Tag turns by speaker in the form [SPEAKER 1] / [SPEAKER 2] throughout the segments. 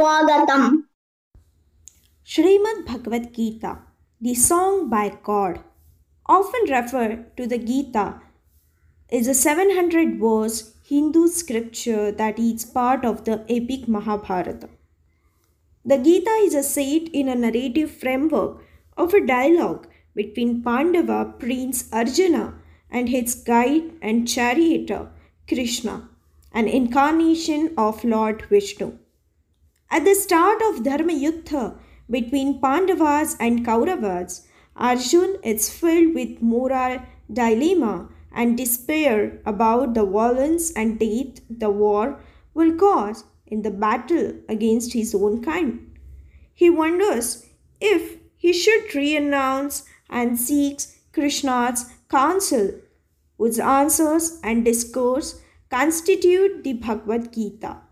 [SPEAKER 1] Swagatam.
[SPEAKER 2] Srimad Bhagavad Gita, the song by God, often referred to the Gita, is a 700 verse Hindu scripture that is part of the epic Mahabharata. The Gita is a set in a narrative framework of a dialogue between Pandava Prince Arjuna and his guide and charioteer Krishna, an incarnation of Lord Vishnu. At the start of Dharma Yuddha between Pandavas and Kauravas, Arjun is filled with moral dilemma and despair about the violence and death the war will cause in the battle against his own kind. He wonders if he should renounce and seeks Krishna's counsel, whose answers and discourse constitute the Bhagavad Gita.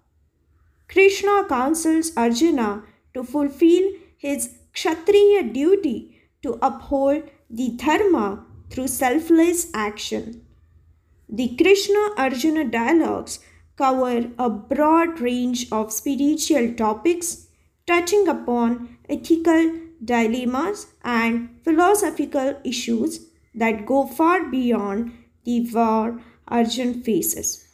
[SPEAKER 2] Krishna counsels Arjuna to fulfill his Kshatriya duty to uphold the Dharma through selfless action. The Krishna Arjuna dialogues cover a broad range of spiritual topics touching upon ethical dilemmas and philosophical issues that go far beyond the war Arjun faces.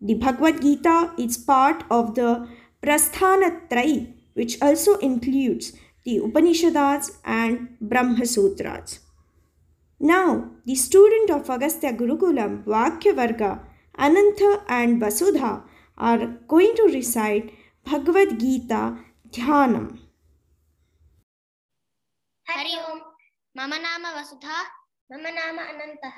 [SPEAKER 2] The Bhagavad Gita is part of the Prasthanatrayi, which also includes the Upanishads and Brahma Sutras. Now, the student of Agastya Gurukulam, Vakyavarga, Anantha and Vasudha are going to recite Bhagavad Gita Dhyanam.
[SPEAKER 3] Hari Om. Mama Nama Vasudha. मम नाम अनन्तः।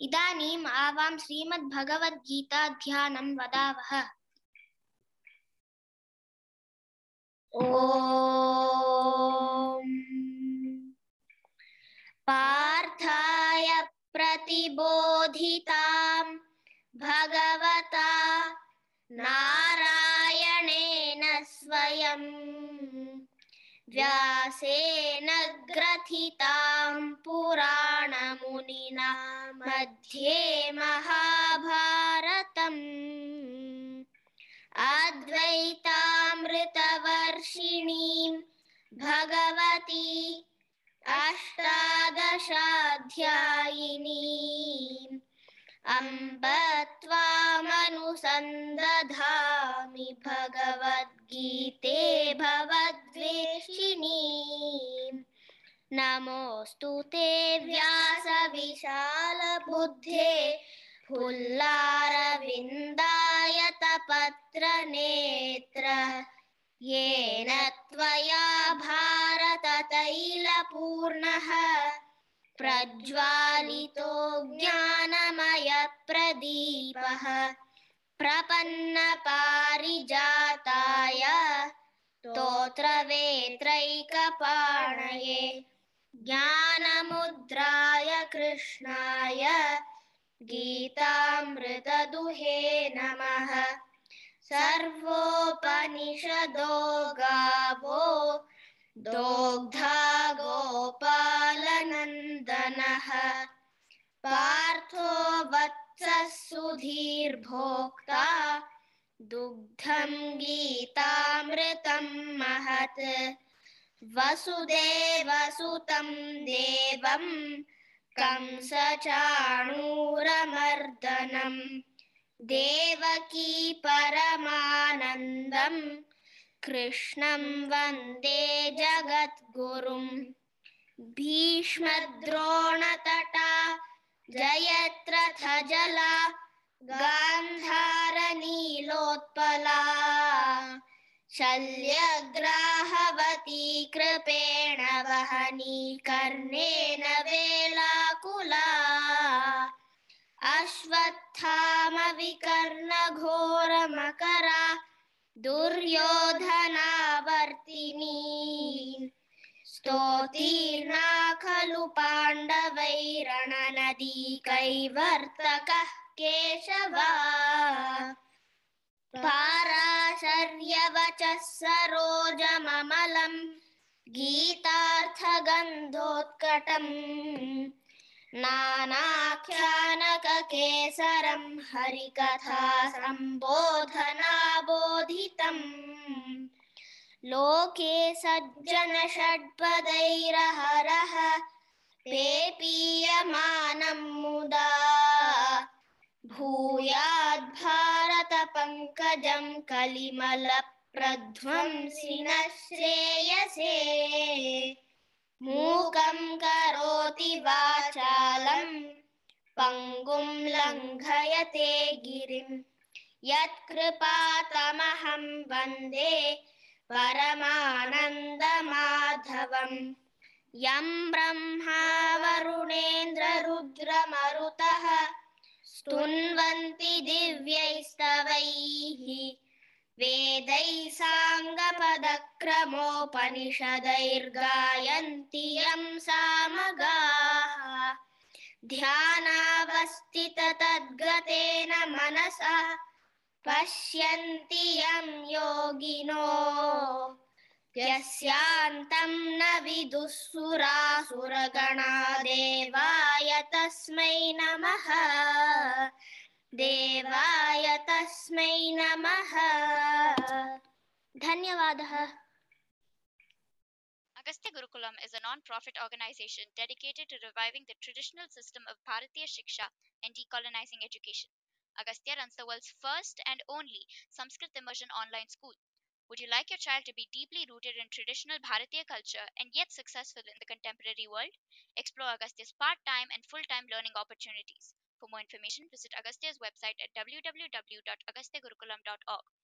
[SPEAKER 3] इदानीम् आवां श्रीमद्भगवद्गीता ध्यानं वदावः। ॐ पार्थाय प्रतिबोधितां भगवता नारायणेन स्वयं व्यासेन ग्रथितां पुराणमुनिना मध्ये महाभारतम्। अद्वैतामृतवर्षिणीं भगवती अष्टादशाध्यायिनीम्। अम्ब त्वामनुसन्दधामि भगवद्गीते भवद्वेषिणी नमोऽस्तु ते व्यासविशालबुद्धे फुल्लारविन्दायतपत्रनेत्र येन त्वया भारततैलपूर्णः प्रज्वालितो ज्ञानमयप्रदीपः प्रपन्नपारिजाताय स्तोत्रवेत्रैकपाणये ज्ञानमुद्राय कृष्णाय गीतामृतदुहे नमः सर्वोपनिषदो गावो दोग्धा गोपालनन्दनः पार्थो वत्सः सुधीर्भोक्ता दुग्धं गीतामृतं महत्। वसुदेवसुतं देवं कंसचाणूरमर्दनम् देवकी परमानन्दम् कृष्णं वंदे जगद्गुरुम् भीष्मद्रोणतटा जयत्रथजला गान्धारनीलोत्पला शल्यग्राहवती कृपेण वहनी कर्णेन वेलाकुला अश्वत्थामविकर्णघोरमकरा दुर्योधनावर्तिनी। स्तोतीर्णा खलु पाण्डवैरणनदी कैवर्तकः केशवा। पाराशर्यवचः सरोजममलम् गीतार्थगन्धोत्कटम् नानाख्यानककेसरं हरिकथा सम्बोधनाबोधितम् लोके सज्जनषड्पदैरहरः पेपीयमानं मुदा। भूयाद्भारतपङ्कजं कलिमलप्रध्वंसिनः श्रेयसे मूकं करोति वाचालं, पङ्गुं लङ्घयते गिरिं। यत्कृपातमहं वंदे परमानन्दमाधवम्। यं ब्रह्मा वरुणेन्द्ररुद्रमरुतः स्तुन्वन्ति दिव्यैस्तवैः। वेदैः साङ्गपदक्रमोपनिषदैर्गायन्ति यं सामगाः। ध्यानावस्थिततद्गतेन मनसा पश्यन्ति यं योगिनो। यस्यान्तं न विदुः सुरासुरगणा देवाय तस्मै नमः देवाय तस्मै नमः धन्यवादः
[SPEAKER 1] Agastya Gurukulam is a non-profit organization dedicated to reviving the traditional system of Bharatiya Shiksha and decolonizing education. Agastya runs the world's first and only Sanskrit immersion online school. Would you like your child to be deeply rooted in traditional Bharatiya culture and yet successful in the contemporary world? Explore Agastya's part-time and full-time learning opportunities. For more information, visit Agastya's website at www.agastyagurukulam.org.